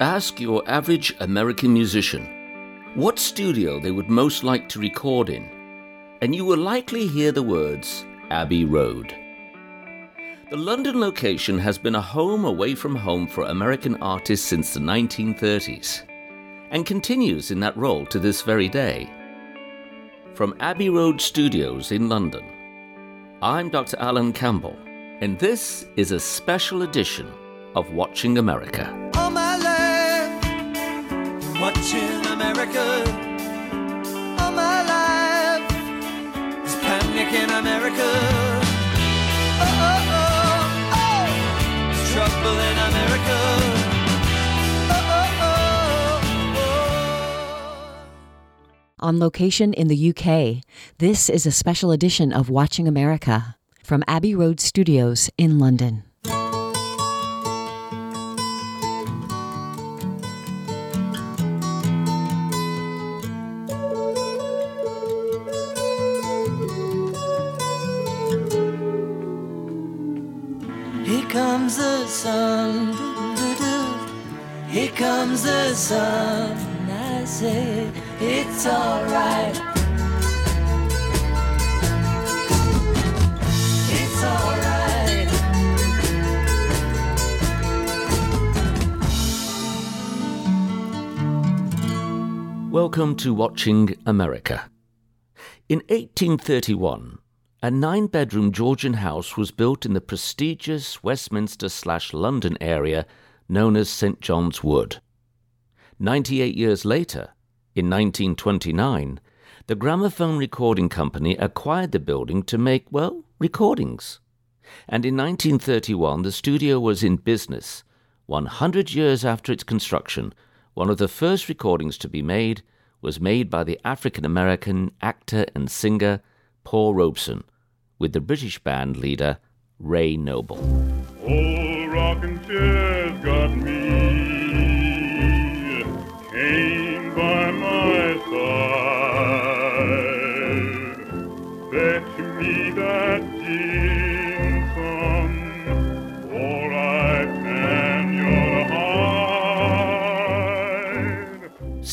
Ask your average American musician what studio they would most like to record in, and you will likely hear the words Abbey Road. The London location has been a home away from home for American artists since the 1930s and continues in that role to this very day. From Abbey Road Studios in London, I'm Dr. Alan Campbell, and this is a special edition of Watching America watching America. All my life is panic in America. Oh, oh, oh, oh. It's trouble in America. Oh, oh, oh, oh. On location in the UK, this is a special edition of Watching America from Abbey Road Studios in London. Welcome to Watching America. In 1831, a nine bedroom Georgian house was built in the prestigious Westminster slash London area known as St. John's Wood. 98 years later, in 1929, the Gramophone Recording Company acquired the building to make, well, recordings. And in 1931, the studio was in business. 100 years after its construction, one of the first recordings to be made was made by the African American actor and singer Paul Robeson, with the British band leader Ray Noble. Old got me, came by my side,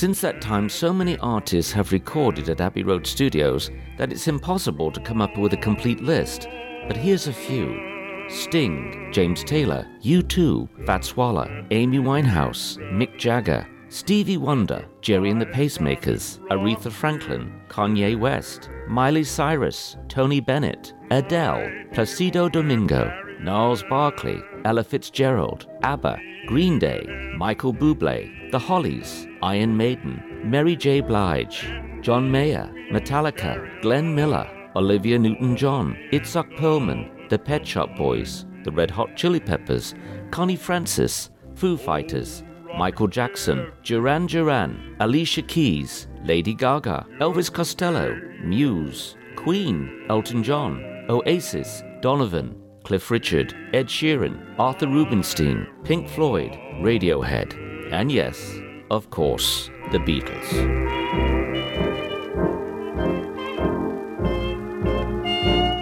Since that time, so many artists have recorded at Abbey Road Studios that it's impossible to come up with a complete list, but here's a few. Sting, James Taylor, U2, Fats Waller, Amy Winehouse, Mick Jagger, Stevie Wonder, Gerry and the Pacemakers, Aretha Franklin, Kanye West, Miley Cyrus, Tony Bennett, Adele, Placido Domingo, Gnarls Barkley, Ella Fitzgerald, ABBA, Green Day, Michael Bublé, The Hollies, Iron Maiden, Mary J. Blige, John Mayer, Metallica, Glenn Miller, Olivia Newton John, Itzhak Perlman, The Pet Shop Boys, The Red Hot Chili Peppers, Connie Francis, Foo Fighters, Michael Jackson, Duran Duran, Alicia Keys, Lady Gaga, Elvis Costello, Muse, Queen, Elton John, Oasis, Donovan, Cliff Richard, Ed Sheeran, Arthur Rubinstein, Pink Floyd, Radiohead, and yes, of course, the Beatles.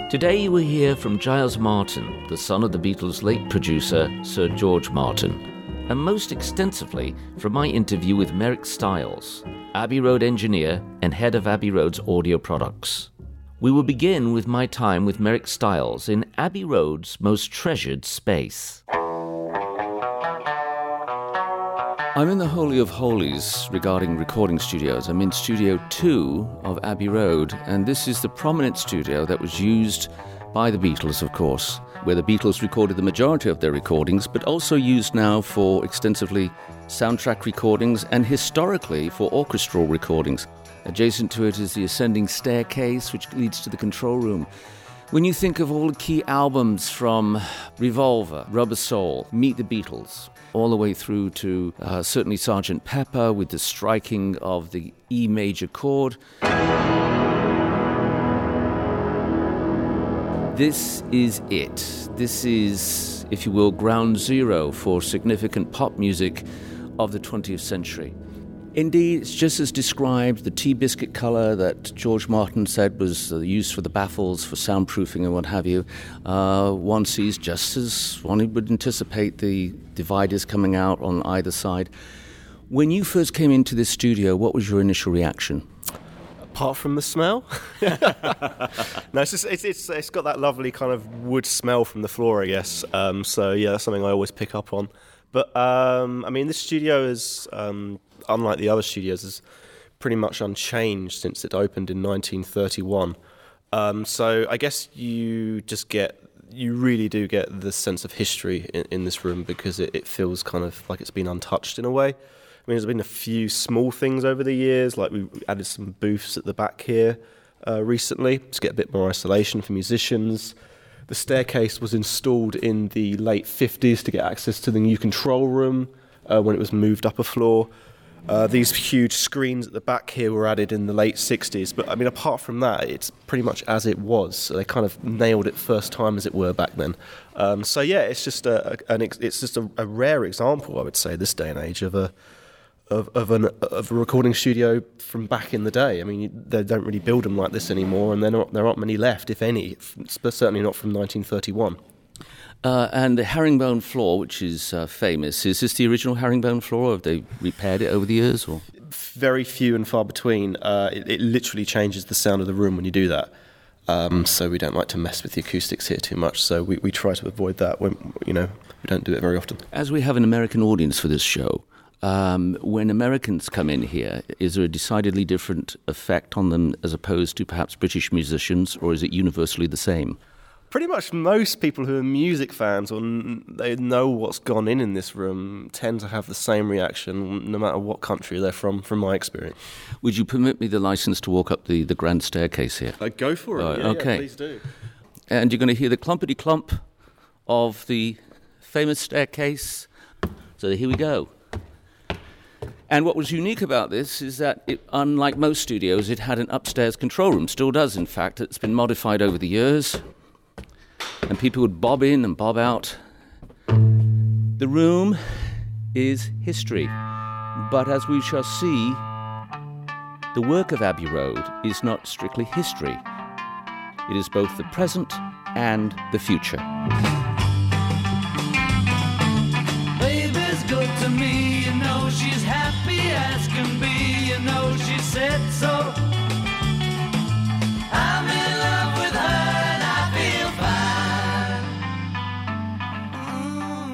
Today will hear from Giles Martin, the son of the Beatles' late producer, Sir George Martin, and most extensively from my interview with Mirek Stiles, Abbey Road engineer and head of Abbey Road's audio products. We will begin with my time with Mirek Stiles in Abbey Road's most treasured space. I'm in the Holy of Holies regarding recording studios. I'm in Studio 2 of Abbey Road, and this is the prominent studio that was used by the Beatles, of course, where the Beatles recorded the majority of their recordings, but also used now for extensively soundtrack recordings and historically for orchestral recordings. Adjacent to it is the ascending staircase, which leads to the control room. When you think of all the key albums from Revolver, Rubber Soul, Meet the Beatles, all the way through to uh, certainly Sergeant Pepper with the striking of the E major chord. This is it. This is, if you will, ground zero for significant pop music of the 20th century. Indeed, it's just as described the tea biscuit colour that George Martin said was used for the baffles, for soundproofing and what have you. Uh, one sees just as one would anticipate the dividers coming out on either side. When you first came into this studio, what was your initial reaction? Apart from the smell, no, it's, just, it's, it's it's got that lovely kind of wood smell from the floor, I guess. Um, so yeah, that's something I always pick up on. But um, I mean, this studio is um, unlike the other studios, is pretty much unchanged since it opened in 1931. Um, so I guess you just get you really do get the sense of history in, in this room because it, it, feels kind of like it's been untouched in a way. I mean, there's been a few small things over the years, like we added some booths at the back here uh, recently to get a bit more isolation for musicians. The staircase was installed in the late 50s to get access to the new control room uh, when it was moved up a floor. Uh, these huge screens at the back here were added in the late 60s, but I mean, apart from that, it's pretty much as it was. So they kind of nailed it first time, as it were, back then. Um, so yeah, it's just a, an it's just a, a, rare example, I would say, this day and age of a of of, an, of a recording studio from back in the day. I mean, they don't really build them like this anymore, and not, there aren't many left, if any. Certainly not from 1931. Uh, and the herringbone floor, which is uh, famous, is this the original herringbone floor? Or have they repaired it over the years? Or very few and far between. Uh, it, it, literally changes the sound of the room when you do that. Um, so we don't like to mess with the acoustics here too much. So we, we try to avoid that. When you know we don't do it very often. As we have an American audience for this show, um, when Americans come in here, is there a decidedly different effect on them as opposed to perhaps British musicians, or is it universally the same? Pretty much most people who are music fans or n- they know what's gone in in this room tend to have the same reaction no matter what country they're from from my experience. Would you permit me the license to walk up the, the grand staircase here? Uh, go for it. Uh, yeah, okay. yeah, please do. And you're going to hear the clumpity clump of the famous staircase. So here we go. And what was unique about this is that, it, unlike most studios, it had an upstairs control room. Still does, in fact. It's been modified over the years and people would bob in and bob out. The room is history, but as we shall see, the work of Abbey Road is not strictly history, it is both the present and the future.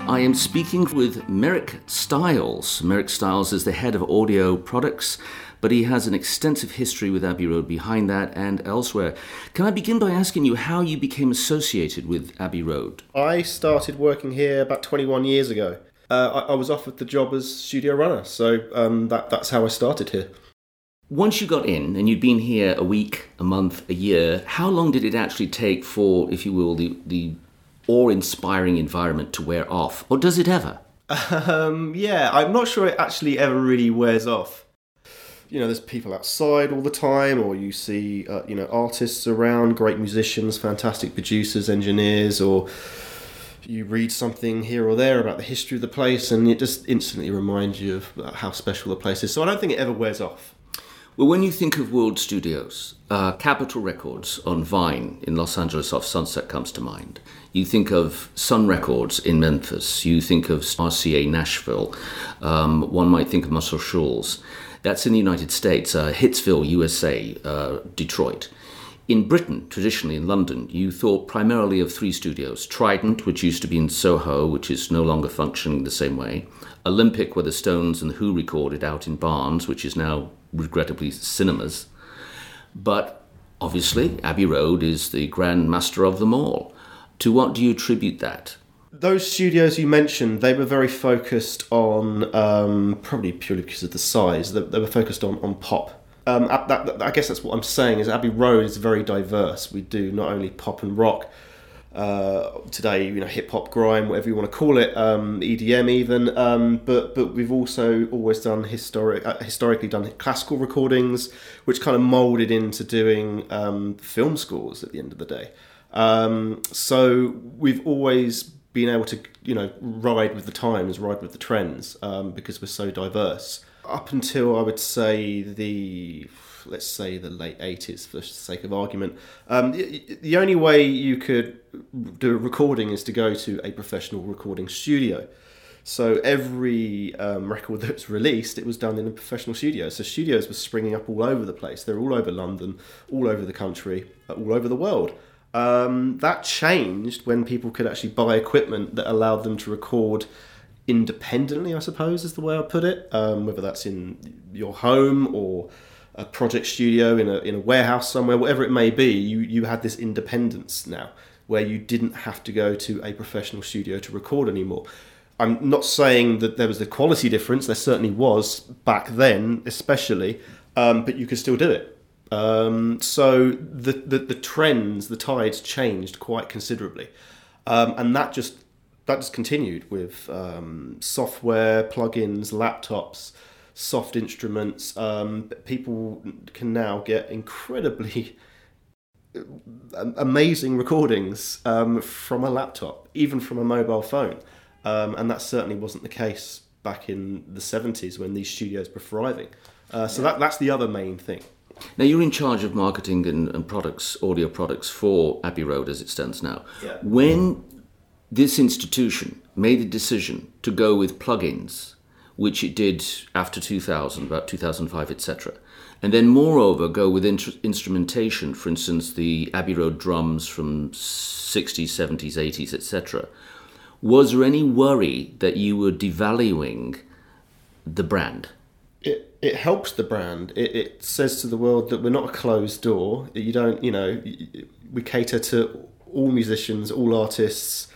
I am speaking with Mirek Stiles. Mirek Stiles is the head of audio products, but he has an extensive history with Abbey Road behind that and elsewhere. Can I begin by asking you how you became associated with Abbey Road? I started working here about 21 years ago. Uh, I, I, was offered the job as studio runner, so um, that, that's how I started here. Once you got in and you'd been here a week, a month, a year, how long did it actually take for, if you will, the, the awe-inspiring environment to wear off, or does it ever? Um, yeah, I'm not sure it actually ever really wears off. You know, there's people outside all the time, or you see, uh, you know, artists around, great musicians, fantastic producers, engineers, or you read something here or there about the history of the place, and it just instantly reminds you of how special the place is. So I don't think it ever wears off. Well, when you think of World Studios, uh, Capitol Records on Vine in Los Angeles off Sunset comes to mind. You think of Sun Records in Memphis. You think of RCA Nashville. Um, one might think of Muscle Shoals. That's in the United States. Uh, Hitsville, USA, uh, Detroit. In Britain, traditionally in London, you thought primarily of three studios Trident, which used to be in Soho, which is no longer functioning the same way, Olympic, where the Stones and the Who recorded out in Barnes, which is now regrettably cinemas. But obviously, Abbey Road is the grand master of them all. To what do you attribute that? Those studios you mentioned, they were very focused on, um, probably purely because of the size, they, they were focused on, on pop. Um, that, that, I guess that's what I'm saying is Abbey Road is very diverse. We do not only pop and rock, uh, today, you know, hip hop, grime, whatever you want to call it, um, EDM even. Um, but but we've also always done historic, uh, historically done classical recordings, which kind of molded into doing um, film scores at the end of the day. Um, so we've always been able to, you know, ride with the times, ride with the trends, um, because we're so diverse. up until I would say the let's say the late 80s for the sake of argument. Um, the, the only way you could do a recording is to go to a professional recording studio. So every um, record that was released it was done in a professional studio. So studios were springing up all over the place. They're all over london all over the country uh, all over the world. Um, that changed when people could actually buy equipment that allowed them to record independently, I suppose is the way I put it. Um, whether that's in your home or a project studio in a in a warehouse somewhere, whatever it may be, you you had this independence now where you didn't have to go to a professional studio to record anymore. I'm not saying that there was a quality difference. There certainly was back then, especially, um, but you could still do it. Um, so the, the, the trends, the tides changed quite considerably, um, and that just that just continued with um, software, plugins, laptops, soft instruments. Um, people can now get incredibly amazing recordings um, from a laptop, even from a mobile phone, um, and that certainly wasn't the case back in the 70s when these studios were thriving. Uh, so that, that's the other main thing. Now you're in charge of marketing and, and, products, audio products for Abbey Road as it stands now. Yeah. When this institution made the decision to go with plugins, which it did after 2000, about 2005, etc., and then moreover go with instrumentation, for instance, the Abbey Road drums from 60s, 70s, 80s, etc. Was there any worry that you were devaluing the brand? it it helps the brand. It, it says to the world that we're not a closed door. You don't, you know, we cater to all musicians, all artists,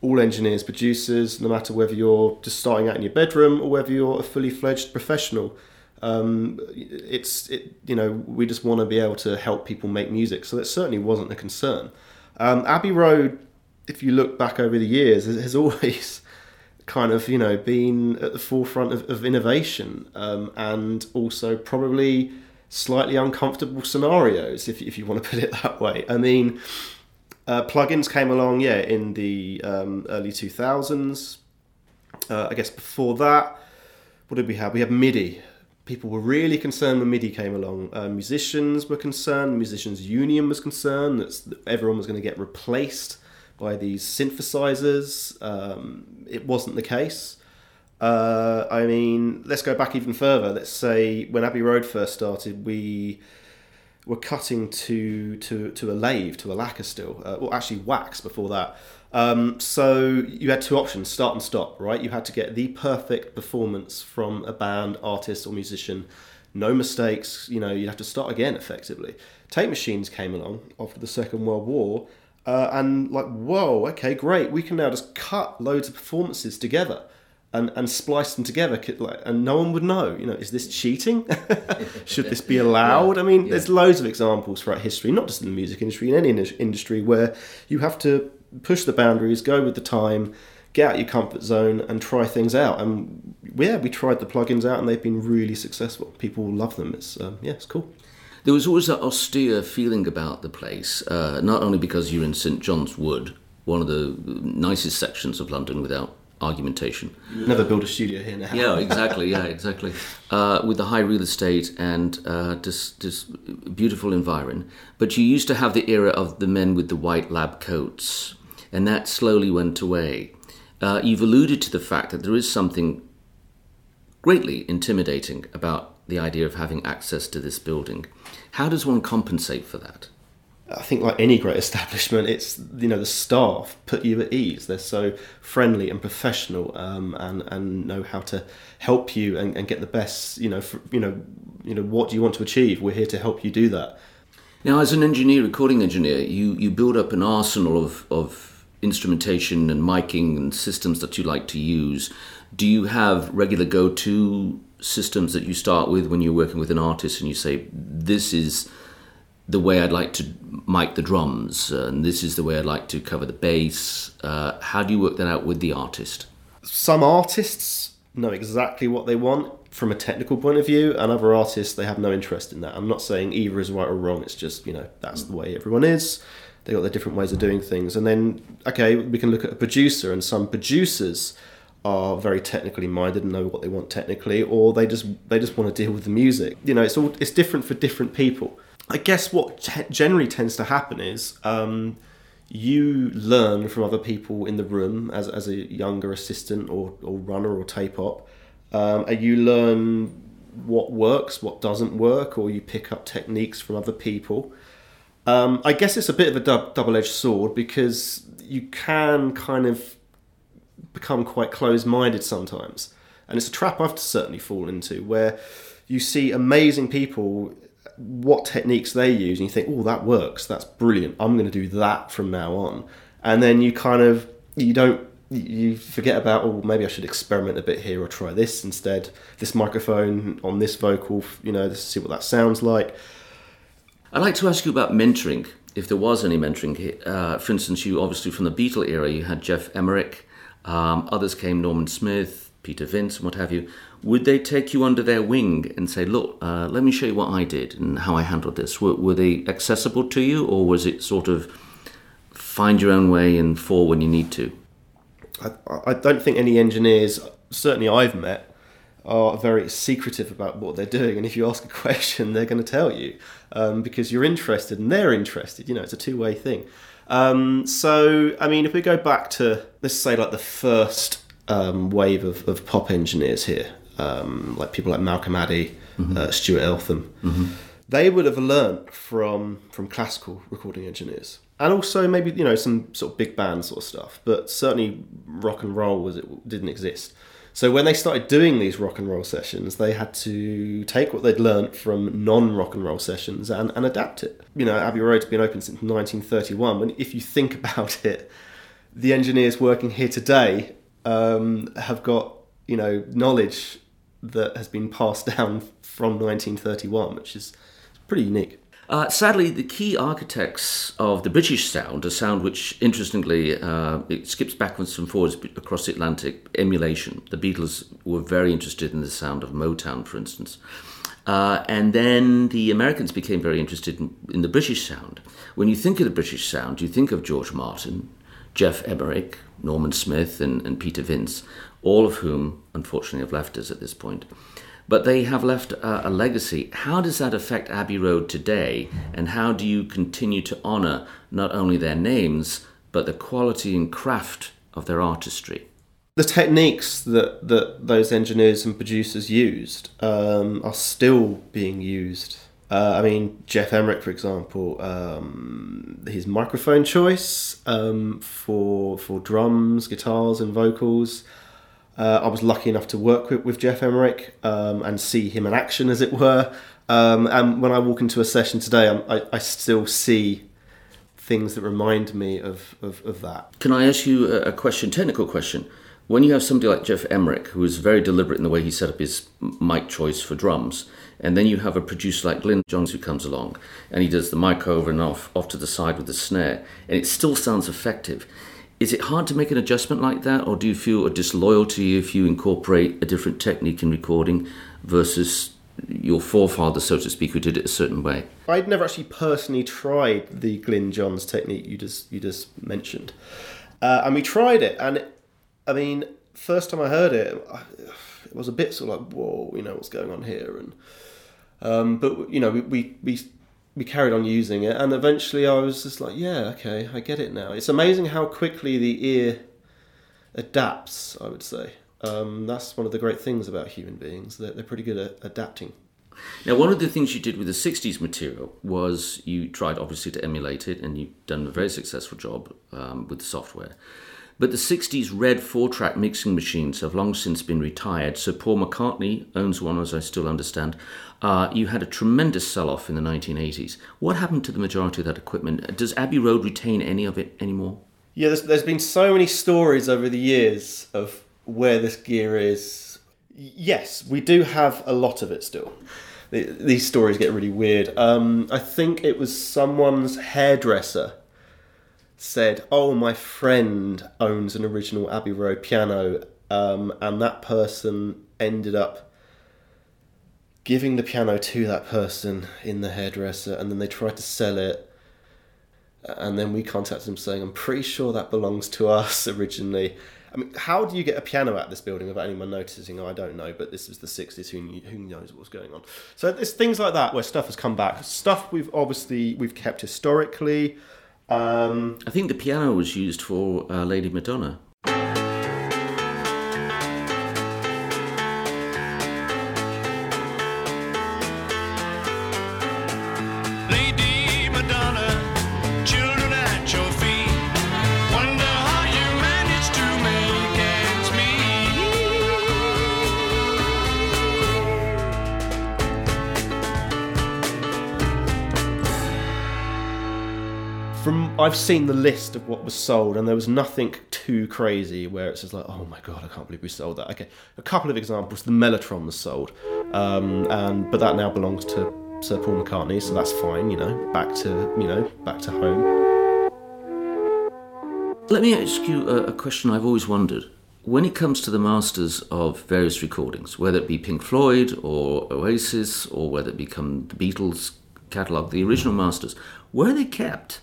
all engineers, producers, no matter whether you're just starting out in your bedroom or whether you're a fully fledged professional. Um, it's it, you know we just want to be able to help people make music, so that certainly wasn't a concern. Um, Abbey Road, if you look back over the years, has always kind of you know been at the forefront of, of innovation um, and also probably slightly uncomfortable scenarios if, if you want to put it that way i mean uh, plugins came along yeah in the um, early 2000s uh, i guess before that what did we have we had midi people were really concerned when midi came along uh, musicians were concerned musicians union was concerned that everyone was going to get replaced by these synthesizers. Um, it wasn't the case. Uh, I mean, let's go back even further. Let's say when Abbey Road first started, we were cutting to to to a lathe, to a lacquer still, uh, well, actually wax before that. Um, so you had two options: start and stop. Right? You had to get the perfect performance from a band, artist, or musician. No mistakes. You know, you'd have to start again effectively. Tape machines came along after the Second World War, uh, and like, whoa, okay, great. We can now just cut loads of performances together and, and splice them together, and no one would know. You know, is this cheating? Should this be allowed? Yeah. I mean, yeah. there's loads of examples throughout history, not just in the music industry, in any industry, where you have to push the boundaries, go with the time, get out your comfort zone, and try things out. And yeah, we tried the plugins out, and they've been really successful. People love them. It's um, yeah, it's cool. There was always that austere feeling about the place, uh, not only because you're in St John's Wood, one of the nicest sections of London without argumentation. Never build a studio here now. Yeah, exactly. Yeah, exactly. Uh, with the high real estate and uh, this this beautiful environment, but you used to have the era of the men with the white lab coats, and that slowly went away. Uh, you've alluded to the fact that there is something greatly intimidating about the idea of having access to this building. How does one compensate for that? I think, like any great establishment, it's you know the staff put you at ease. They're so friendly and professional, um, and and know how to help you and, and get the best. You know, for, you know, you know what do you want to achieve? We're here to help you do that. Now, as an engineer, recording engineer, you you build up an arsenal of of instrumentation and miking and systems that you like to use. Do you have regular go to systems that you start with when you're working with an artist and you say, this is the way I'd like to mic the drums, and this is the way I'd like to cover the bass. Uh, how do you work that out with the artist? Some artists know exactly what they want from a technical point of view, and other artists they have no interest in that. I'm not saying either is right or wrong. It's just you know that's the way everyone is. They got their different ways of doing things, and then okay, we can look at a producer, and some producers are very technically minded and know what they want technically, or they just they just want to deal with the music. You know, it's all it's different for different people. I guess what t- generally tends to happen is um, you learn from other people in the room as, as a younger assistant or, or runner or tape op, um, and you learn what works, what doesn't work, or you pick up techniques from other people. Um, I guess it's a bit of a dub- double edged sword because you can kind of become quite closed minded sometimes. And it's a trap I've certainly fallen into where you see amazing people, what techniques they use, and you think, oh, that works, that's brilliant, I'm going to do that from now on. And then you kind of, you don't, you forget about, oh, maybe I should experiment a bit here or try this instead. This microphone on this vocal, you know, let's see what that sounds like. I'd like to ask you about mentoring, if there was any mentoring. Uh, for instance, you obviously from the Beatle era, you had Geoff Emerick, um, others came, Norman Smith, Peter Vince, and what have you. Would they take you under their wing and say, look, uh, let me show you what I did and how I handled this? Were, were they accessible to you, or was it sort of find your own way and fall when you need to? I, I don't think any engineers, certainly I've met, are very secretive about what they're doing. And if you ask a question, they're going to tell you um, because you're interested and they're interested. You know, it's a two way thing. Um, so, I mean, if we go back to, let's say, like the first um, wave of, of, pop engineers here, um, like people like Malcolm Addey, mm-hmm. uh, Stuart Eltham, mm-hmm. they would have learnt from from classical recording engineers, and also maybe you know some sort of big band sort of stuff. But certainly, rock and roll was it didn't exist. So when they started doing these rock and roll sessions, they had to take what they'd learnt from non rock and roll sessions and, and adapt it. You know, Abbey Road's been open since 1931. and if you think about it, the engineers working here today um, have got you know knowledge that has been passed down from 1931, which is pretty unique. Uh, sadly, the key architects of the British sound, a sound which, interestingly, uh, it skips backwards and forwards across the Atlantic, emulation. The Beatles were very interested in the sound of Motown, for instance. Uh, and then the Americans became very interested in, in, the British sound. When you think of the British sound, you think of George Martin, Geoff Emerick, Norman Smith, and, and Peter Vince, all of whom, unfortunately, have left us at this point but they have left a, a, legacy. How does that affect Abbey Road today, and how do you continue to honour not only their names, but the quality and craft of their artistry? The techniques that, that those engineers and producers used um, are still being used. Uh, I mean, Geoff Emerick, for example, um, his microphone choice um, for for drums, guitars, and vocals uh, I was lucky enough to work with, with Geoff Emerick um, and see him in action, as it were. Um, and when I walk into a session today, I, I still see things that remind me of, of, of, that. Can I ask you a question, technical question? When you have somebody like Geoff Emerick, who is very deliberate in the way he set up his mic choice for drums, and then you have a producer like Glyn Johns who comes along and he does the mic over and off, off to the side with the snare, and it still sounds effective is it hard to make an adjustment like that, or do you feel a disloyalty if you incorporate a different technique in recording versus your forefather, so to speak, who did it a certain way? I'd never actually personally tried the Glyn Johns technique you just you just mentioned, uh, and we tried it, and it, I mean, first time I heard it, it was a bit sort of like, whoa, you know what's going on here, and um, but you know we, we we we carried on using it, and eventually I was just like, yeah, okay, I get it now. It's amazing how quickly the ear adapts. I would say um, that's one of the great things about human beings; that they're pretty good at adapting. Now, one of the things you did with the 60s material was you tried obviously to emulate it, and you've done a very successful job um, with the software. But the 60s REDD four track mixing machines have long since been retired, so Paul McCartney owns one, as I still understand. Uh, you had a tremendous sell off in the 1980s. What happened to the majority of that equipment? Does Abbey Road retain any of it anymore? Yeah, there's, there's been so many stories over the years of where this gear is. Yes, we do have a lot of it still. These stories get really weird. Um, I think it was someone's hairdresser said, "Oh, my friend owns an original Abbey Road piano," um, and that person ended up giving the piano to that person in the hairdresser, and then they tried to sell it, and then we contacted them saying, "I'm pretty sure that belongs to us originally." I mean, how do you get a piano out of this building without anyone noticing? I don't know, but this is the 60s. Who, knew, who knows what's going on? So there's things like that where stuff has come back. Stuff we've obviously we've kept historically. Um, I think the piano was used for uh, Lady Madonna. I've seen the list of what was sold, and there was nothing too crazy where it's just like, oh my god, I can't believe we sold that. Okay, a couple of examples: the Mellotron was sold, um, and but that now belongs to Sir Paul McCartney, so that's fine. You know, back to you know back to home. Let me ask you a, a question I've always wondered. When it comes to the masters of various recordings, whether it be Pink Floyd or Oasis or whether it become the Beatles catalogue, the original masters, where are they kept?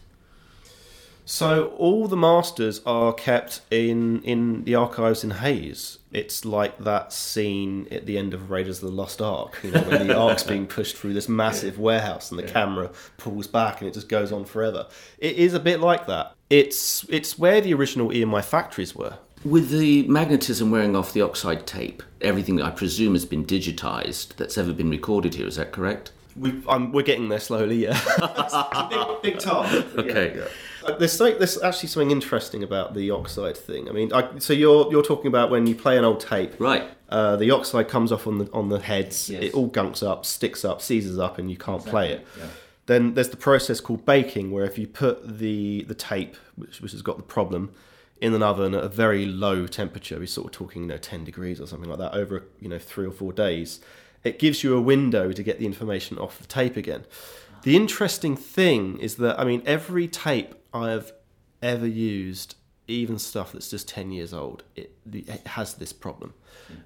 So all the masters are kept in in the archives in Hayes. It's like that scene at the end of Raiders of the Lost Ark, you know, when the ark's being pushed through this massive warehouse and the camera pulls back and it just goes on forever. It is a bit like that. It's it's where the original EMI factories were. With the magnetism wearing off the oxide tape, everything I presume has been digitized that's ever been recorded here, is that correct? We, um, we're getting there slowly, yeah. big, big time. Okay. Uh, There's something, there's actually something interesting about the oxide thing. I mean, I, so you're you're talking about when you play an old tape, Right. Uh, the oxide comes off on the on the heads. Yes. It all gunks up, sticks up, seizes up, and you can't play it. Then there's the process called baking, where if you put the the tape, which which has got the problem, in an oven at a very low temperature, we're sort of talking you know 10 degrees or something like that over you know three or four days, it gives you a window to get the information off the tape again. The interesting thing is that I mean every tape I have ever used, even stuff that's just 10 years old, it, it has this problem.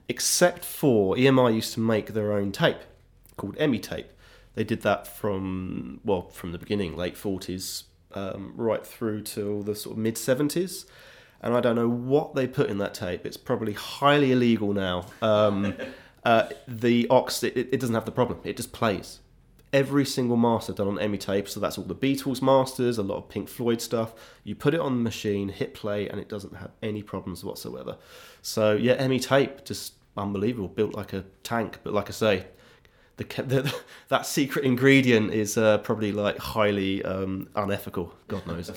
Except for EMI used to make their own tape called EMI tape. They did that from, well, from the beginning, late 40s, um, right through till the sort of mid 70s. And I don't know what they put in that tape. It's probably highly illegal now. Um, uh, the Ox, it, it doesn't have the problem. It just plays every single master done on EMI tape. So that's all the Beatles masters, a lot of Pink Floyd stuff. You put it on the machine, hit play, and it doesn't have any problems whatsoever. So yeah, EMI tape, just unbelievable, built like a tank. But like I say, the, the that secret ingredient is uh, probably like highly um, unethical. God knows.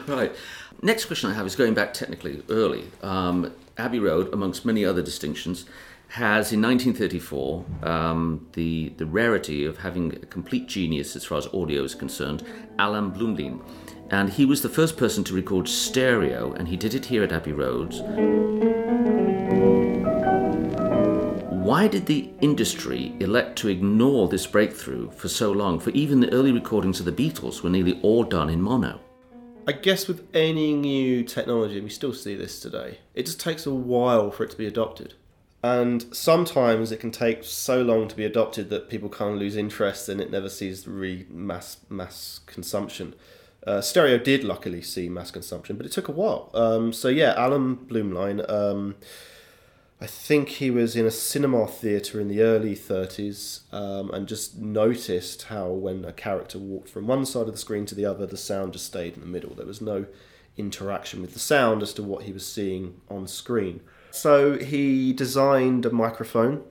Right. Next question I have is going back technically early. Um, Abbey Road, amongst many other distinctions, has in 1934 um, the the rarity of having a complete genius as far as audio is concerned, Alan Blumlein. And he was the first person to record stereo, and he did it here at Abbey Road. Why did the industry elect to ignore this breakthrough for so long? For even the early recordings of the Beatles were nearly all done in mono. I guess with any new technology, we still see this today, it just takes a while for it to be adopted. And sometimes it can take so long to be adopted that people kind of lose interest and it never sees re mass mass consumption. Uh, stereo did luckily see mass consumption, but it took a while. Um, so yeah, Alan Blumlein, um, I think he was in a cinema theatre in the early 30s um, and just noticed how when a character walked from one side of the screen to the other, the sound just stayed in the middle. There was no interaction with the sound as to what he was seeing on screen. So he designed a microphone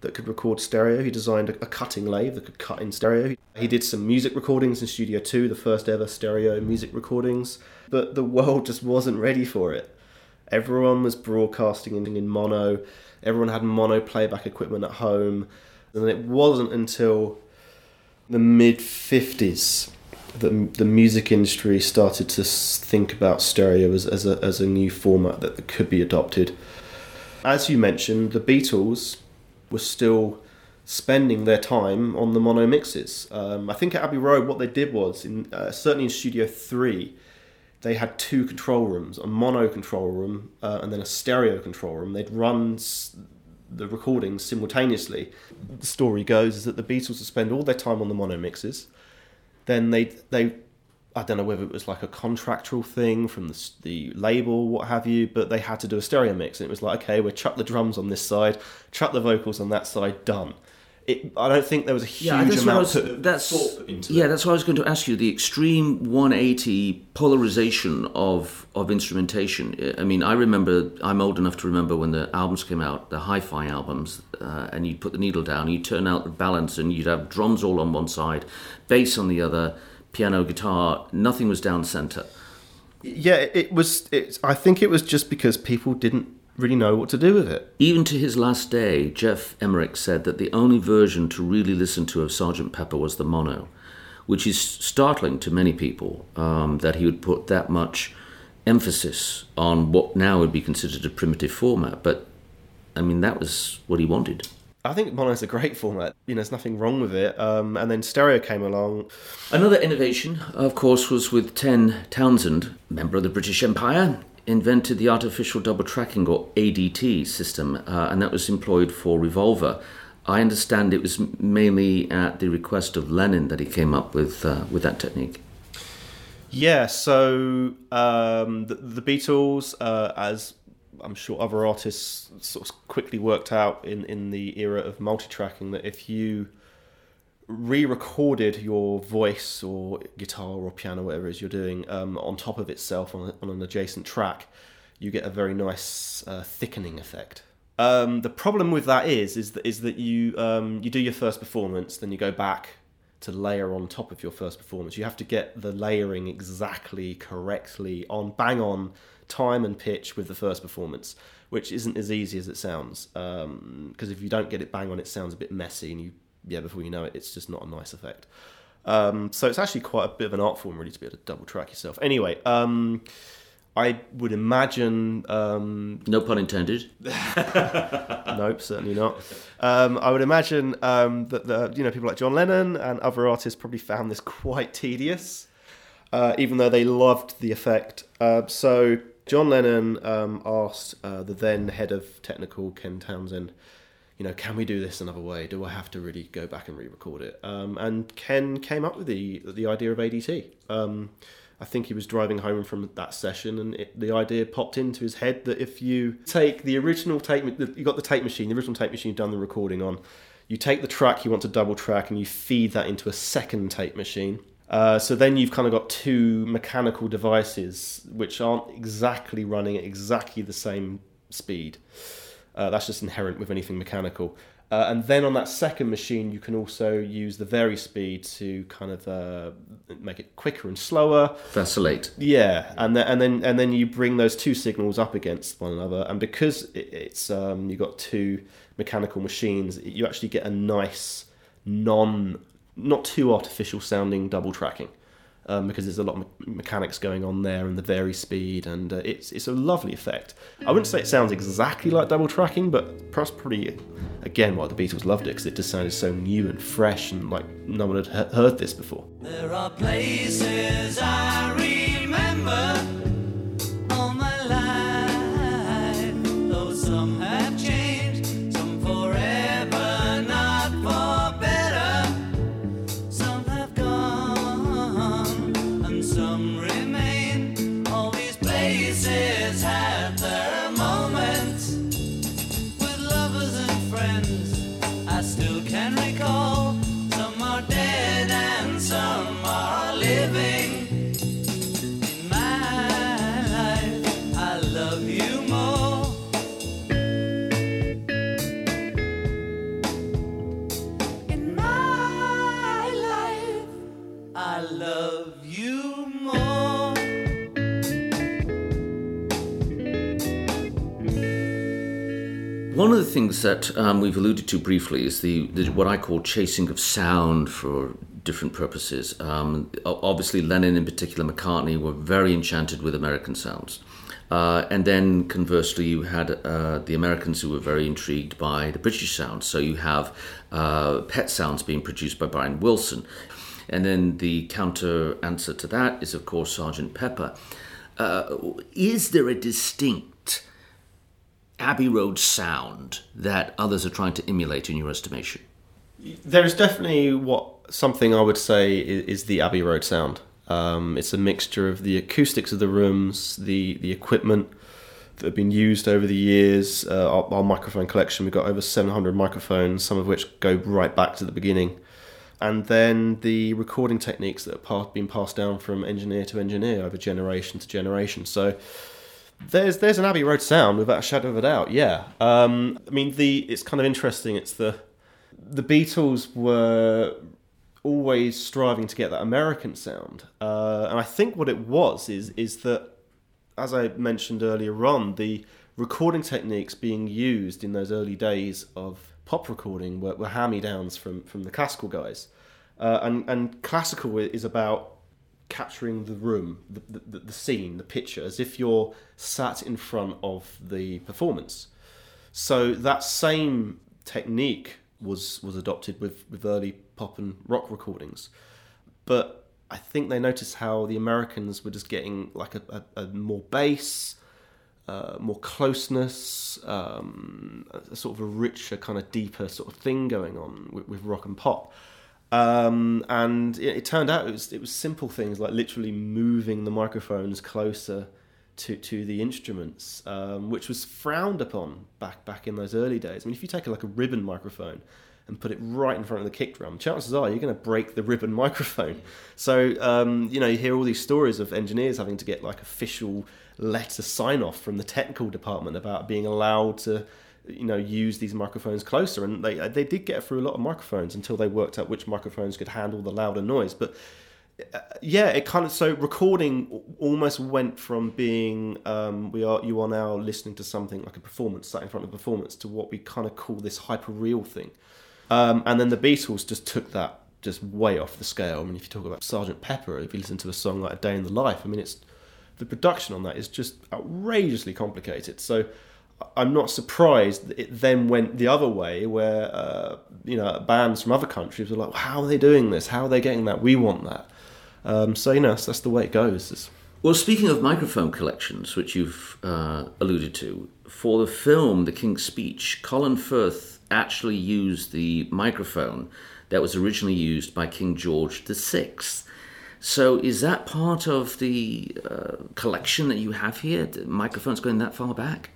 that could record stereo. He designed a, cutting lathe that could cut in stereo. He did some music recordings in Studio 2, the first ever stereo music recordings, but the world just wasn't ready for it. Everyone was broadcasting in, in mono, everyone had mono playback equipment at home, and it wasn't until the mid 50s that the music industry started to think about stereo as, as, a, as a new format that could be adopted. As you mentioned, the Beatles were still spending their time on the mono mixes. Um, I think at Abbey Road, what they did was, in, uh, certainly in Studio 3, they had two control rooms a mono control room uh, and then a stereo control room. They'd run s- the recordings simultaneously. The story goes is that the Beatles would spend all their time on the mono mixes. Then they they I don't know whether it was like a contractual thing from the, the label, what have you, but they had to do a stereo mix. And it was like, okay, we'll chuck the drums on this side, chuck the vocals on that side, done. It, I don't think there was a huge Yeah, that's amount was, of that's thought put into yeah, it. that's what I was going to ask you. The extreme 180 polarization of of instrumentation. I mean, I remember. I'm old enough to remember when the albums came out, the hi-fi albums, uh, and you'd put the needle down, you'd turn out the balance, and you'd have drums all on one side, bass on the other, piano, guitar. Nothing was down center. Yeah, it was. It, I think it was just because people didn't really know what to do with it. Even to his last day, Geoff Emerick said that the only version to really listen to of Sgt. Pepper was the mono, which is startling to many people um, that he would put that much emphasis on what now would be considered a primitive format. But I mean, that was what he wanted. I think mono's a great format. You know, there's nothing wrong with it. Um, and then stereo came along. Another innovation, of course, was with Ken Townsend, member of the British Empire, invented the artificial double tracking or ADT system, uh, and that was employed for Revolver. I understand it was mainly at the request of Lennon that he came up with uh, with that technique. Yeah, so um, the, the Beatles, uh, as I'm sure other artists sort of quickly worked out in, in the era of multi-tracking, that if you re-recorded your voice or guitar or piano, whatever it is you're doing, um, on top of itself on, on an adjacent track, you get a very nice uh, thickening effect. Um, the problem with that is is that is that you um, you do your first performance, then you go back to layer on top of your first performance. You have to get the layering exactly correctly on bang on time and pitch with the first performance, which isn't as easy as it sounds. Because if you don't get it bang on, it sounds a bit messy, and you yeah before you know it, it's just not a nice effect. Um, so it's actually quite a bit of an art form really to be able to double track yourself. Anyway, um, I would imagine um, No pun intended. nope, certainly not. Um, I would imagine um, that the you know people like John Lennon and other artists probably found this quite tedious, uh, even though they loved the effect. Uh, so John Lennon um, asked uh, the then head of technical Ken Townsend, you know, can we do this another way? Do I have to really go back and re-record it? Um, and Ken came up with the the idea of ADT. Um, I think he was driving home from that session, and it, the idea popped into his head that if you take the original tape, you got the tape machine, the original tape machine you've done the recording on, you take the track you want to double track, and you feed that into a second tape machine. Uh, so then you've kind of got two mechanical devices which aren't exactly running at exactly the same speed. Uh, that's just inherent with anything mechanical. Uh, and then on that second machine, you can also use the vary speed to kind of uh, make it quicker and slower. Vacillate. Yeah, and then and then and then you bring those two signals up against one another, and because it, it's um, you got two mechanical machines, you actually get a nice non not too artificial sounding double tracking. Um, because there's a lot of me- mechanics going on there and the vary speed and uh, it's it's a lovely effect. I wouldn't say it sounds exactly like double tracking, but perhaps pretty again why the Beatles loved it because it just sounded so new and fresh and like no one had he- heard this before. There are places I remember things that um, we've alluded to briefly is the, the what I call chasing of sound for different purposes. Um, obviously, Lennon in particular, McCartney were very enchanted with American sounds. Uh, and then conversely, you had uh, the Americans who were very intrigued by the British sounds. So you have uh, pet sounds being produced by Brian Wilson. And then the counter answer to that is, of course, Sergeant Pepper. Uh, is there a distinct Abbey Road sound that others are trying to emulate in your estimation? There is definitely what something I would say is, is the Abbey Road sound. Um, it's a mixture of the acoustics of the rooms, the the equipment that have been used over the years. Uh, our, our microphone collection, we've got over 700 microphones, some of which go right back to the beginning. And then the recording techniques that have been passed down from engineer to engineer over generation to generation. So there's there's an Abbey Road sound without a shadow of a doubt. Yeah. Um, I mean, the it's kind of interesting. It's the the Beatles were always striving to get that American sound, uh, and I think what it was is is that, as I mentioned earlier on, the recording techniques being used in those early days of pop recording were, were hand-me-downs from from the classical guys, uh, and and classical is about capturing the room, the, the, the scene, the picture, as if you're sat in front of the performance. So that same technique was was adopted with, with early pop and rock recordings, but I think they noticed how the Americans were just getting like a, a, a more bass, uh, more closeness, um, a, sort of a richer, kind of deeper sort of thing going on with, with rock and pop. Um, and it, it turned out it was it was simple things like literally moving the microphones closer to, to the instruments, um, which was frowned upon back back in those early days. I mean, if you take like a ribbon microphone and put it right in front of the kick drum, chances are you're going to break the ribbon microphone. So um, you know you hear all these stories of engineers having to get like official letter sign off from the technical department about being allowed to you know use these microphones closer. And they they did get through a lot of microphones until they worked out which microphones could handle the louder noise. But uh, yeah it kind of so recording almost went from being um, we are you are now listening to something like a performance sat in front of a performance to what we kind of call this hyper real thing. Um, and then the beatles just took that just way off the scale. I mean if you talk about sergeant pepper if you listen to a song like a day in the life i mean it's the production on that is just outrageously complicated. So I'm not surprised that it then went the other way, where uh, you know bands from other countries were like, "How are they doing this? How are they getting that? We want that." Um, so you know, that's, that's the way it goes. It's, Well, speaking of microphone collections, which you've uh, alluded to, for the film The King's Speech, Colin Firth actually used the microphone that was originally used by King George VI. So, is that part of the uh, collection that you have here? The microphones going that far back?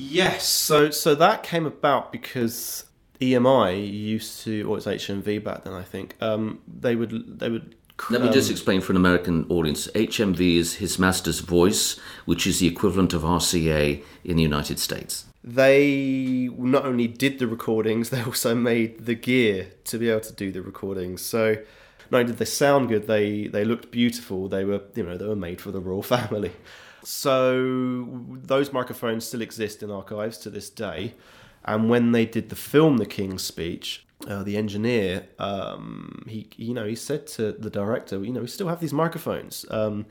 Yes, so so that came about because EMI used to, or it's HMV back then, I think. Um, they would they would. Let me just um, explain for an American audience. HMV is His Master's Voice, which is the equivalent of RCA in the United States. they not only did the recordings, they also made the gear to be able to do the recordings. So not only did they sound good, they they looked beautiful. They were you know they were made for the royal family. So those microphones still exist in archives to this day. And when they did the film The King's Speech, uh, the engineer, um, he you know he said to the director, you know, we still have these microphones. Um,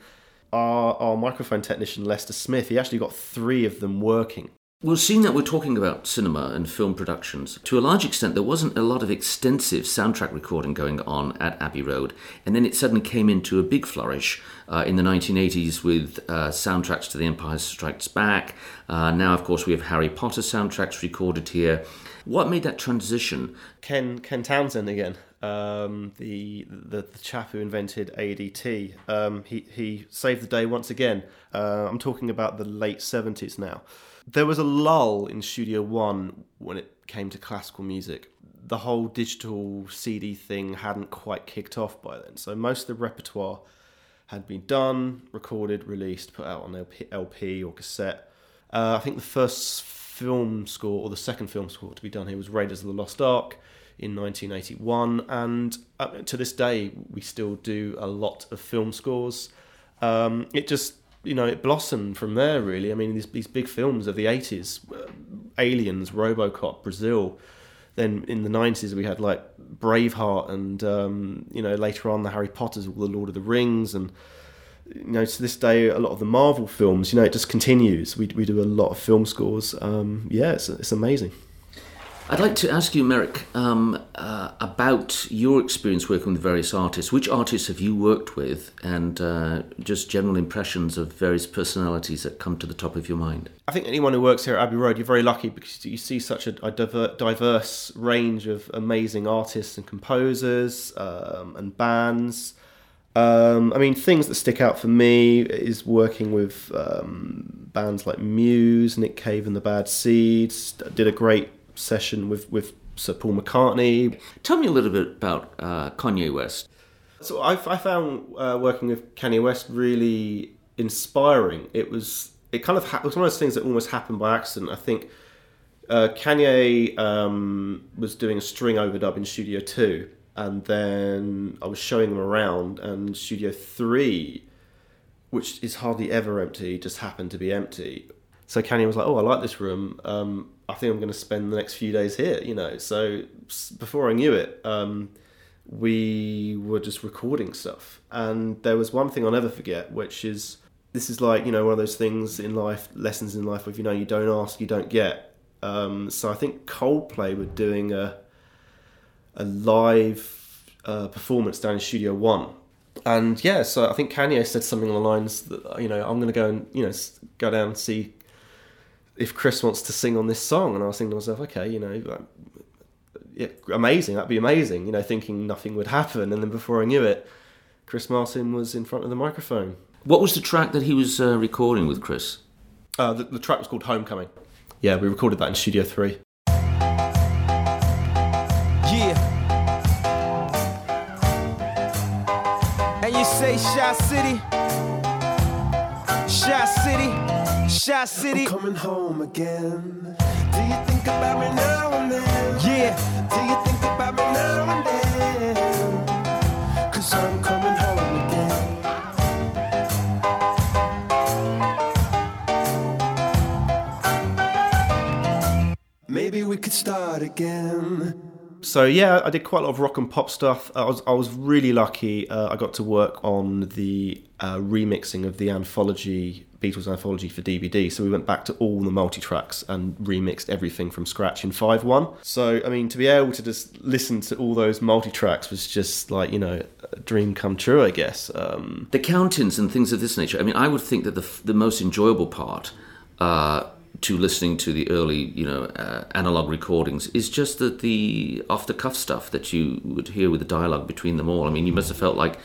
our our microphone technician Lester Smith, he actually got three of them working. Well, seeing that we're talking about cinema and film productions, to a large extent, there wasn't a lot of extensive soundtrack recording going on at Abbey Road, and then it suddenly came into a big flourish uh, in the 1980s with uh, soundtracks to The Empire Strikes Back. Uh, now, of course, we have Harry Potter soundtracks recorded here. What made that transition? Ken Ken Townsend again, um, the, the the chap who invented ADT. Um, he he saved the day once again. Uh, I'm talking about the late seventies now. There was a lull in Studio One when it came to classical music. The whole digital CD thing hadn't quite kicked off by then, so most of the repertoire had been done, recorded, released, put out on LP, or cassette. Uh, I think the first film score or the second film score to be done here was Raiders of the Lost Ark in 1981, and uh, to this day we still do a lot of film scores. Um, it just you know it blossomed from there really. I mean these these big films of the 80s, uh, Aliens, RoboCop, Brazil. Then in the 90s we had like Braveheart, and um, you know later on the Harry Potters, all the Lord of the Rings, and you know, to this day, a lot of the Marvel films, you know, it just continues. We, we do a lot of film scores. Um, yeah, it's, it's amazing. I'd like to ask you, Mirek, um, uh, about your experience working with various artists. Which artists have you worked with, and uh, just general impressions of various personalities that come to the top of your mind? I think anyone who works here at Abbey Road, you're very lucky because you see such a, a diver, diverse range of amazing artists and composers um, and bands. Um, I mean, things that stick out for me is working with um, bands like Muse, Nick Cave and the Bad Seeds. Did a great session with, with Sir Paul McCartney. Tell me a little bit about uh, Kanye West. So I, I found uh, working with Kanye West really inspiring. It was it kind of ha- it was one of those things that almost happened by accident. I think uh, Kanye um, was doing a string overdub in Studio Two, and then I was showing him around, and Studio Three, which is hardly ever empty, just happened to be empty. So Kanye was like, "Oh, I like this room. Um, I think I'm going to spend the next few days here." You know, so before I knew it. Um, we were just recording stuff. And there was one thing I'll never forget, which is this is like, you know, one of those things in life, lessons in life, where you know, you don't ask, you don't get. Um, so I think Coldplay were doing a, a live uh, performance down in Studio One. And yeah, so I think Kanye said something along the lines that, you know, I'm going to go and, you know, go down and see if Chris wants to sing on this song. And I was thinking to myself, okay, you know, like, yeah, amazing. That'd be amazing. You know, thinking nothing would happen, and then before I knew it, Chris Martin was in front of the microphone. What was the track that he was uh, recording with Chris? Uh, the, the track was called Homecoming. Yeah, we recorded that in Studio Three. Yeah. And you say Chi City? Chi City? Chi City? coming home again. Do you think about me now and then? Yeah. Do you think about me now and then? Cause I'm coming home again. Maybe we could start again. So yeah, I did quite a lot of rock and pop stuff. I was I was really lucky. Uh, I got to work on the uh, remixing of the anthology Beatles anthology for DVD. So we went back to all the multi tracks and remixed everything from scratch in five one. So I mean, to be able to just listen to all those multi tracks was just like you know a dream come true, I guess. Um, The count-ins and things of this nature. I mean, I would think that the the most enjoyable part uh, to listening to the early, you know, uh, analog recordings is just that the off-the-cuff stuff that you would hear with the dialogue between them all. I mean, you must have felt like.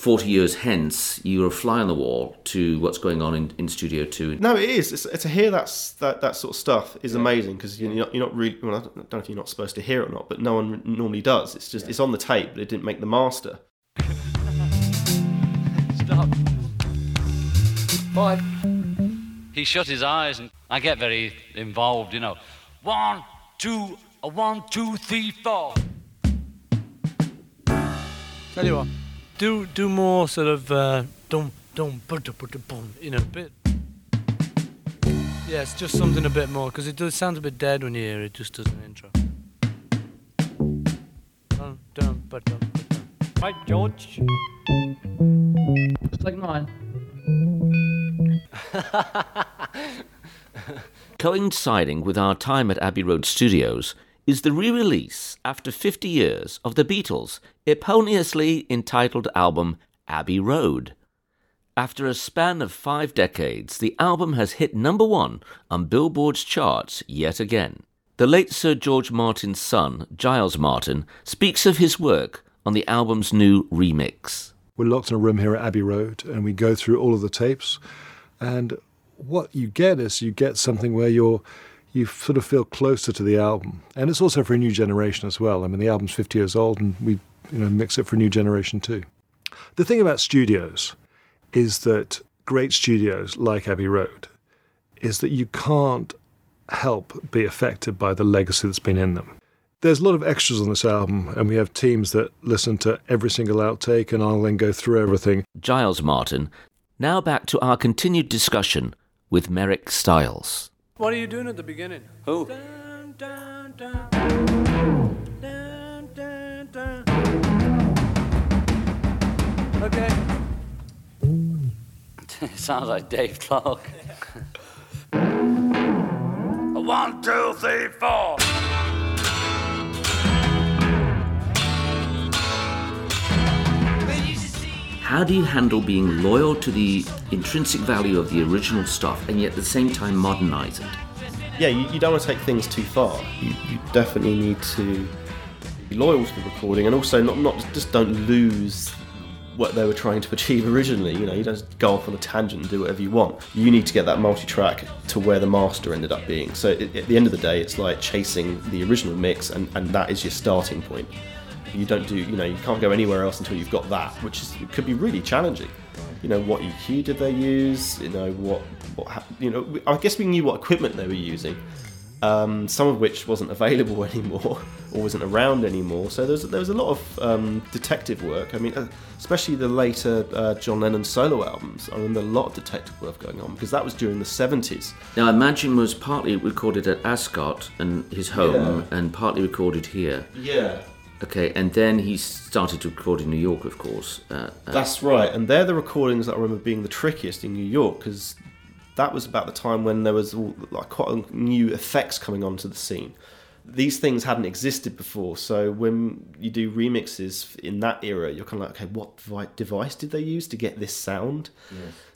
40 years hence, you're a fly on the wall to what's going on in, in Studio 2. No, it is. It's, to hear that that that sort of stuff is amazing because you're not, you're not really. Well, I don't know if you're not supposed to hear it or not, but no one normally does. It's just it's on the tape, but it didn't make the master. Stop. Five. He shut his eyes, and I get very involved, you know. One, two, a one, two, three, four. Tell you what, do do more sort of uh, dum dum ba da ba da bum, you know, a bit. Yeah, it's just something a bit more because it does sound a bit dead when you hear it, just as an intro. Dum dum ba dum. Right, George. Just like mine. Coinciding with our time at Abbey Road Studios is the re release, after 50 years, of the Beatles' eponymously entitled album Abbey Road. After a span of five decades, the album has hit number one on Billboard's charts yet again. The late Sir George Martin's son, Giles Martin, speaks of his work on the album's new remix. We're locked in a room here at Abbey Road and we go through all of the tapes. And what you get is you get something where you're you sort of feel closer to the album. And it's also for a new generation as well. I mean the album's 50 years old and we you know mix it for a new generation too. The thing about studios is that great studios like Abbey Road is that you can't help be affected by the legacy that's been in them. There's a lot of extras on this album, and we have teams that listen to every single outtake, and I'll then go through everything. Giles Martin. Now back to our continued discussion with Mirek Stiles. What are you doing at the beginning? Who? Dun, dun, dun. Dun, dun, dun. Okay. It sounds like Dave Clark. one, two, three, four. How do you handle being loyal to the intrinsic value of the original stuff and yet at the same time modernize it? Yeah, you, you don't want to take things too far. You, you definitely need to be loyal to the recording, and also not not just don't lose what they were trying to achieve originally. You know, you don't go off on a tangent and do whatever you want. You need to get that multi-track to where the master ended up being. So at the end of the day, it's like chasing the original mix, and, and that is your starting point. You don't do, you know, you can't go anywhere else until you've got that, which is could be really challenging. You know, what EQ did they use? You know, what, what, you know, I guess we knew what equipment they were using um, some of which wasn't available anymore or wasn't around anymore. So there was, there was a lot of um, detective work. I mean, uh, especially the later uh, John Lennon solo albums. I remember a lot of detective work going on because that was during the 70s. Now, Imagine was partly recorded at Ascot and his home, and partly recorded here. Yeah. Okay, and then he started to record in New York, of course. Uh, uh, That's right, and they're the recordings that I remember being the trickiest in New York because that was about the time when there was all, like quite a new effects coming onto the scene. These things hadn't existed before, so when you do remixes in that era, you're kind of like, okay, what device did they use to get this sound?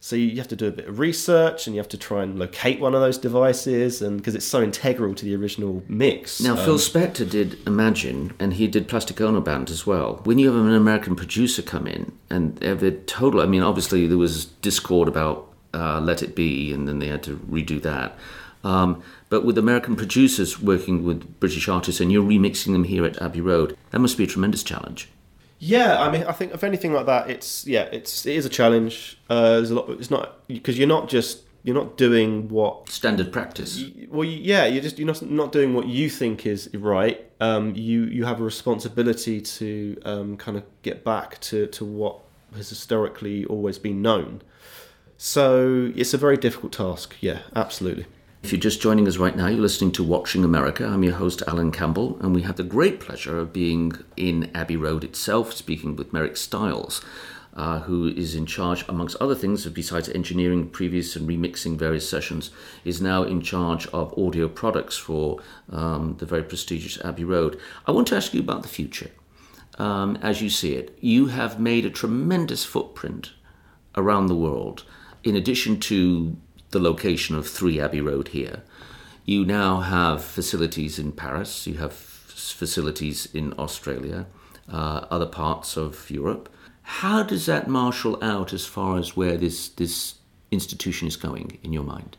So you have to do a bit of research, and you have to try and locate one of those devices, and because it's so integral to the original mix. Now, Um, Phil Spector did Imagine, and he did Plastic Ono Band as well. When you have an American producer come in, and they're the total, I mean, obviously there was discord about uh, Let It Be, and then they had to redo that. Um, but with American producers working with British artists, and you're remixing them here at Abbey Road, that must be a tremendous challenge. Yeah, I mean, I think if anything like that, it's yeah, it's it is a challenge. Uh, there's a lot. It's not because you're not just you're not doing what. Standard practice. Well, yeah, you're just you're not not doing what you think is right. Um, you you have a responsibility to um, kind of get back to to what has historically always been known. So it's a very difficult task. Yeah, absolutely. If you're just joining us right now, you're listening to Watching America. I'm your host, Alan Campbell, and we have the great pleasure of being in Abbey Road itself, speaking with Mirek Stiles, uh, who is in charge, amongst other things, besides engineering previous and remixing various sessions, is now in charge of audio products for um, the very prestigious Abbey Road. I want to ask you about the future. Um, as you see it, you have made a tremendous footprint around the world. In addition to the location of 3 Abbey Road here, you now have facilities in Paris, you have facilities in Australia, uh, other parts of Europe. How does that marshal out as far as where this, this institution is going in your mind?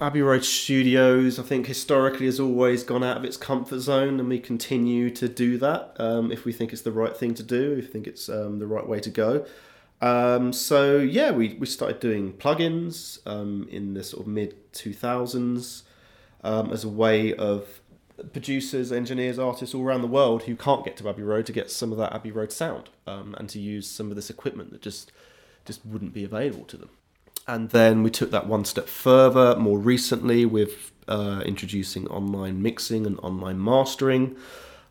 Abbey Road Studios, I think historically has always gone out of its comfort zone, and we continue to do that um, if we think it's the right thing to do, if we think it's um, the right way to go. Um, so yeah, we, we started doing plugins um, in the sort of mid 2000s um, as a way of producers, engineers, artists all around the world who can't get to Abbey Road to get some of that Abbey Road sound um, and to use some of this equipment that just just wouldn't be available to them. And then we took that one step further more recently with uh, introducing online mixing and online mastering.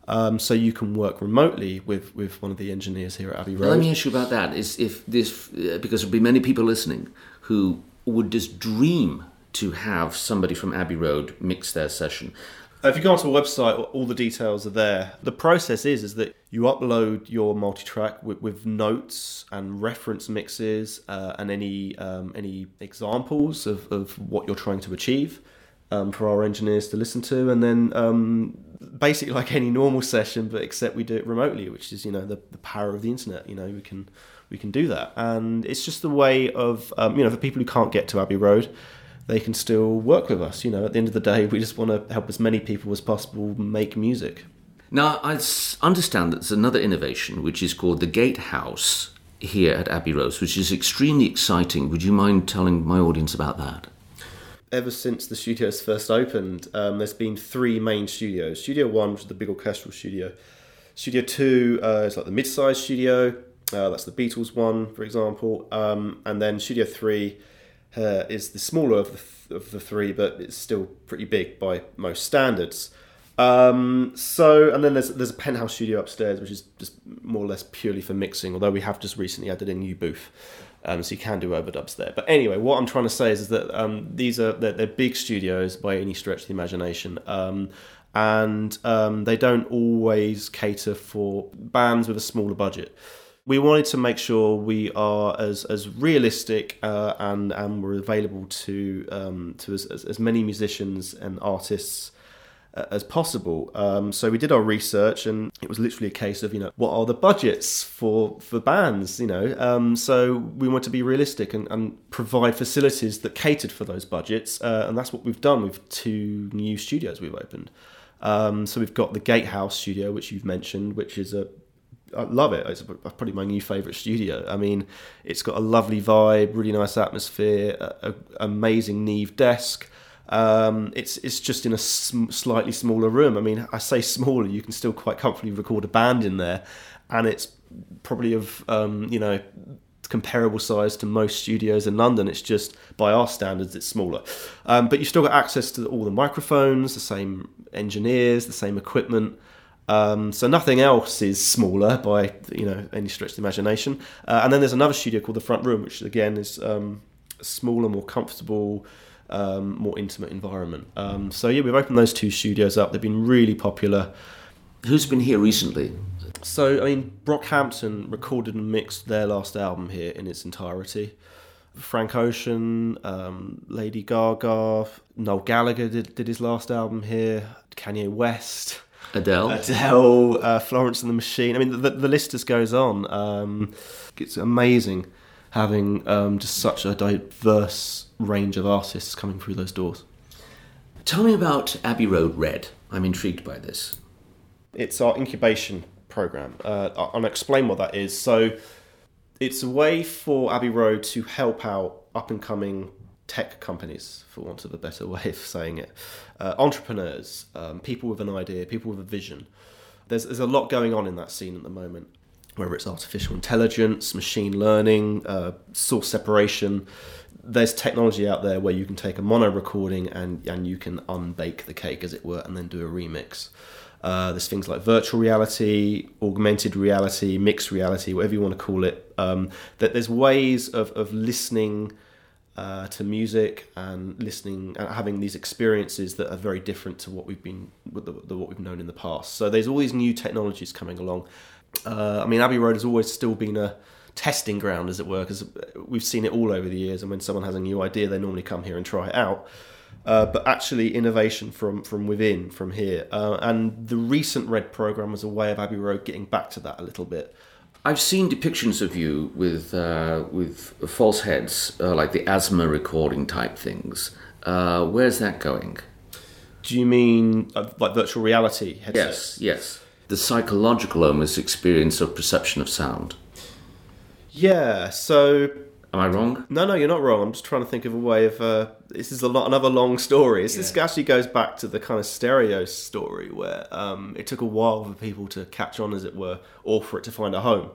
Um, so you can work remotely with, with one of the engineers here at Abbey Road. Let me Road. ask you about that. Is if this uh, because there'll be many people listening who would just dream to have somebody from Abbey Road mix their session. If you go onto the website, all the details are there. The process is is that you upload your multi-track with, with notes and reference mixes uh, and any um, any examples of, of what you're trying to achieve um, for our engineers to listen to, and then um, basically like any normal session, but except we do it remotely, which is you know the, the power of the internet. You know we can we can do that, and it's just a way of um, you know for people who can't get to Abbey Road they can still work with us. You know, at the end of the day, we just want to help as many people as possible make music. Now, I understand that there's another innovation which is called the Gatehouse here at Abbey Road, which is extremely exciting. Would you mind telling my audience about that? Ever since the studios first opened, um, there's been three main studios. Studio One, which is the big orchestral studio. Studio Two uh, is like the mid-sized studio. Uh, that's the Beatles one, for example. Um, and then Studio Three uh, is the smaller of the, th- of the three, but it's still pretty big by most standards. Um, so, and then there's there's a penthouse studio upstairs, which is just more or less purely for mixing. Although we have just recently added a new booth, um, so you can do overdubs there. But anyway, what I'm trying to say is, is that um, these are they're, they're big studios by any stretch of the imagination. Um, and um, they don't always cater for bands with a smaller budget we wanted to make sure we are as as realistic uh, and and we're available to um, to as, as, many musicians and artists as possible. Um, so we did our research, and it was literally a case of you know what are the budgets for for bands, you know. Um, so we want to be realistic and, and provide facilities that catered for those budgets, uh, and that's what we've done with two new studios we've opened. Um, so we've got the Gatehouse studio, which you've mentioned, which is a I love it. It's probably my new favourite studio. I mean, it's got a lovely vibe, really nice atmosphere, a, a amazing Neve desk. Um, it's it's just in a sm- slightly smaller room. I mean, I say smaller, you can still quite comfortably record a band in there, and it's probably of um, you know comparable size to most studios in London. It's just by our standards, it's smaller, um, but you've still got access to all the microphones, the same engineers, the same equipment. Um, so nothing else is smaller by you know any stretch of the imagination. Uh, and then there's another studio called the Front Room, which again is um, smaller, more comfortable, um, more intimate environment. Um, so yeah, we've opened those two studios up. They've been really popular. Who's been here recently? So I mean, Brockhampton recorded and mixed their last album here in its entirety. Frank Ocean, um, Lady Gaga, Noel Gallagher did, did his last album here. Kanye West. Adele. Adele, uh, Florence and the Machine. I mean, the, the list just goes on. Um, it's amazing having um, just such a diverse range of artists coming through those doors. Tell me about Abbey Road Red. I'm intrigued by this. It's our incubation program. Uh, I- I'll explain what that is. So, it's a way for Abbey Road to help out up and coming tech companies, for want of a better way of saying it, uh, entrepreneurs, um, people with an idea, people with a vision. There's, there's a lot going on in that scene at the moment, whether it's artificial intelligence, machine learning, uh, source separation. There's technology out there where you can take a mono recording and, and you can unbake the cake, as it were, and then do a remix. Uh, there's things like virtual reality, augmented reality, mixed reality, whatever you want to call it. Um, that there's ways of, of listening uh, to music and listening and having these experiences that are very different to what we've been the, the, what we've known in the past. So there's all these new technologies coming along. Uh, I mean, Abbey Road has always still been a testing ground, as it were, because we've seen it all over the years. And when someone has a new idea, they normally come here and try it out. Uh, but actually, innovation from from within, from here. Uh, and the recent Red program was a way of Abbey Road getting back to that a little bit. I've seen depictions of you with uh, with false heads, uh, like the ASMR recording type things. Uh, where's that going? Do you mean uh, like virtual reality headsets? Yes, yes. The psychological almost experience of perception of sound. Yeah. So Am I wrong? No, no, you're not wrong. I'm just trying to think of a way of. Uh, this is a lot, another long story. This, this actually goes back to the kind of stereo story where um, it took a while for people to catch on, as it were, or for it to find a home.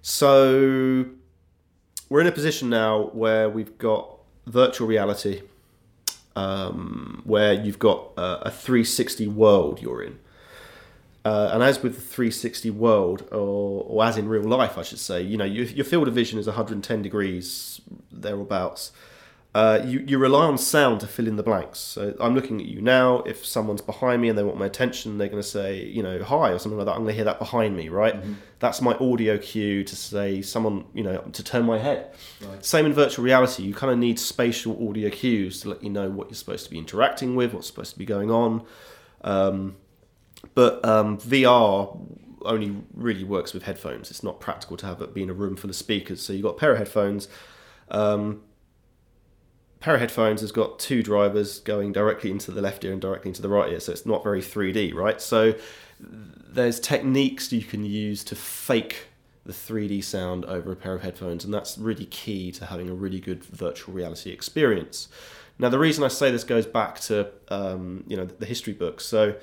So we're in a position now where we've got virtual reality, um, where you've got uh, a 360 world you're in. Uh, and as with the 360 world, or, or as in real life, I should say, you know, your, your field of vision is 110 degrees thereabouts. Uh, you, you rely on sound to fill in the blanks. So I'm looking at you now. If someone's behind me and they want my attention, they're going to say, you know, hi or something like that. I'm going to hear that behind me, right? That's my audio cue to say someone, you know, to turn my head. Same in virtual reality. You kind of need spatial audio cues to let you know what you're supposed to be interacting with, what's supposed to be going on. Um, but um, VR only really works with headphones. It's not practical to have it be in a room full of speakers. So you've got a pair of headphones. Um, pair of headphones has got two drivers going directly into the left ear and directly into the right ear, so it's not very 3D, right? So there's techniques you can use to fake the 3D sound over a pair of headphones, and that's really key to having a really good virtual reality experience. Now, the reason I say this goes back to um, you know the history books. So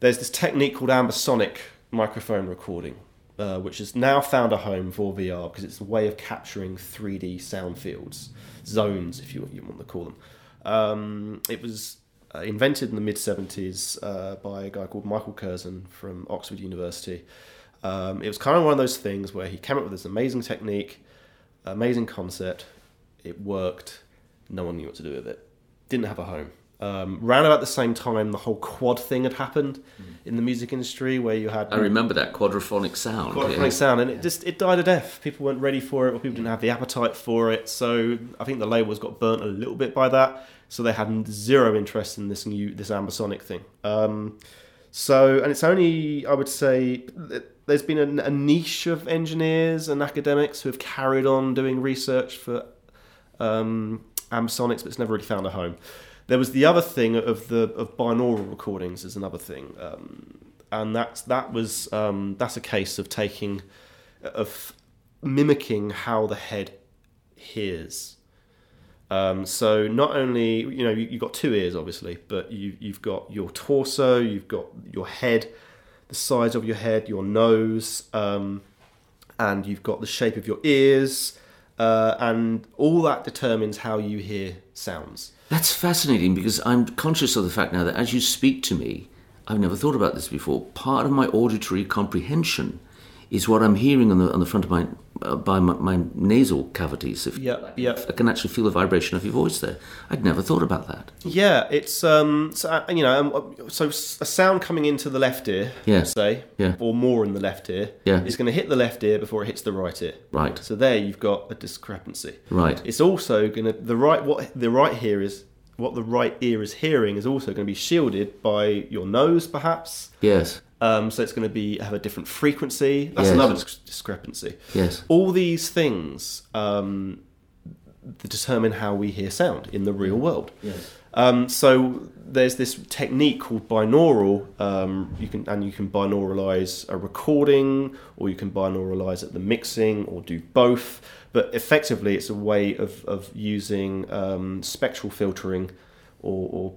there's this technique called ambisonic microphone recording, uh, which has now found a home for VR because it's a way of capturing 3D sound fields, zones, if you, you want to call them. Um, it was uh, invented in the mid 70s uh, by a guy called Michael Gerzon from Oxford University. Um, it was kind of one of those things where he came up with this amazing technique, amazing concept. It worked. No one knew what to do with it. Didn't have a home. Um, round about the same time, the whole quad thing had happened in the music industry, where you had I remember that quadraphonic sound. quadraphonic yeah. sound, and it just it died a death. People weren't ready for it, or people didn't have the appetite for it. So I think the labels got burnt a little bit by that. So they had zero interest in this new this ambisonic thing. Um, so and it's only I would say there's been a, a niche of engineers and academics who have carried on doing research for um, ambisonics, but it's never really found a home. There was the other thing of the of binaural recordings is another thing, um, and that's that was um, that's a case of taking of mimicking how the head hears. Um, so not only you know you, you've got two ears obviously, but you you've got your torso, you've got your head, the size of your head, your nose, um, and you've got the shape of your ears, uh, and all that determines how you hear sounds. That's fascinating because I'm conscious of the fact now that as you speak to me, I've never thought about this before. Part of my auditory comprehension is what I'm hearing on the on the front of my by my, my nasal cavities. If Yeah, yeah. I can actually feel the vibration of your voice there. I'd never thought about that. Yeah, it's um, so, uh, you know, um, so a sound coming into the left ear, Yeah. say, Yeah. or more in the left ear, Yeah. is going to hit the left ear before it hits the right ear. Right. So there you've got a discrepancy. Right. It's also going to the right what the right here is what the right ear is hearing is also going to be shielded by your nose, perhaps. Yes. Um, so it's going to be have a different frequency. That's Yes. another dis- discrepancy. Yes. All these things um, determine how we hear sound in the real world. Yes. Um, so there's this technique called binaural. Um, you can and you can binauralize a recording, or you can binauralize at the mixing, or do both. But effectively, it's a way of of using um, spectral filtering, or, or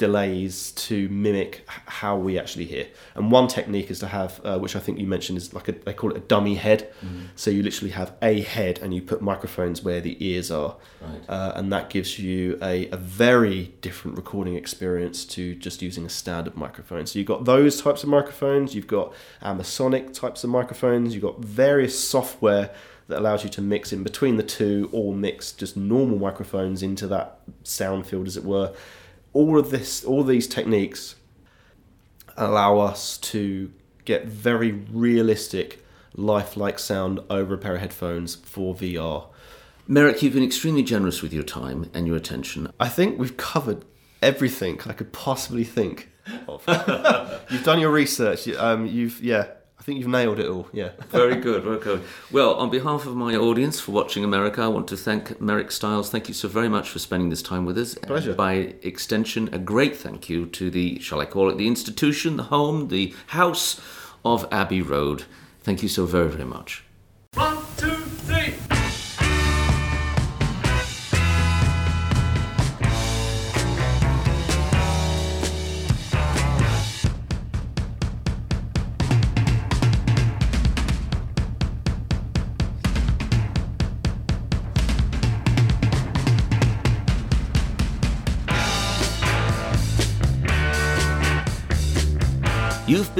delays to mimic how we actually hear. And one technique is to have, uh, which I think you mentioned, is like a, they call it a dummy head. So you literally have a head and you put microphones where the ears are. Right. Uh, and that gives you a, a very different recording experience to just using a standard microphone. So you've got those types of microphones, you've got Ambisonic types of microphones, you've got various software that allows you to mix in between the two or mix just normal microphones into that sound field, as it were. All of this, all these techniques allow us to get very realistic, lifelike sound over a pair of headphones for VR. Mirek, you've been extremely generous with your time and your attention. I think we've covered everything I could possibly think of. you've done your research. Um, you've yeah. I think you've nailed it all. Yeah. Very good, very good. Well, on behalf of my audience for watching America, I want to thank Mirek Stiles. Thank you so very much for spending this time with us. Pleasure. And by extension, a great thank you to the, shall I call it, the institution, the home, the house of Abbey Road. Thank you so very, very much.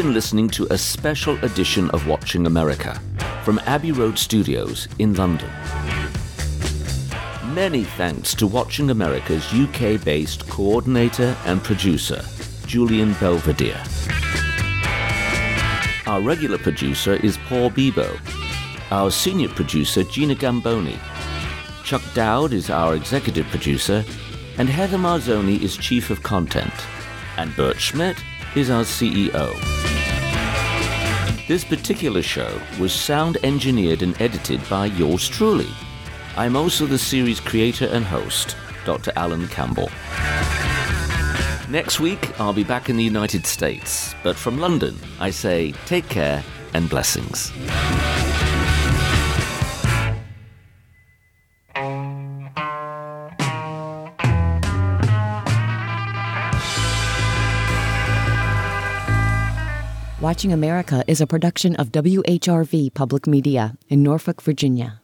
Been listening to a special edition of Watching America from Abbey Road Studios in London. Many thanks to Watching America's UK based coordinator and producer, Julian Belvedere. Our regular producer is Paul Bebo. Our senior producer, Gina Gamboni. Chuck Dowd is our executive producer, and Heather Marzoni is chief of content. And Bert Schmidt is our CEO. This particular show was sound engineered and edited by yours truly. I'm also the series creator and host, Dr. Alan Campbell. Next week, I'll be back in the United States, but from London, I say take care and blessings. Watching America is a production of WHRV Public Media in Norfolk, Virginia.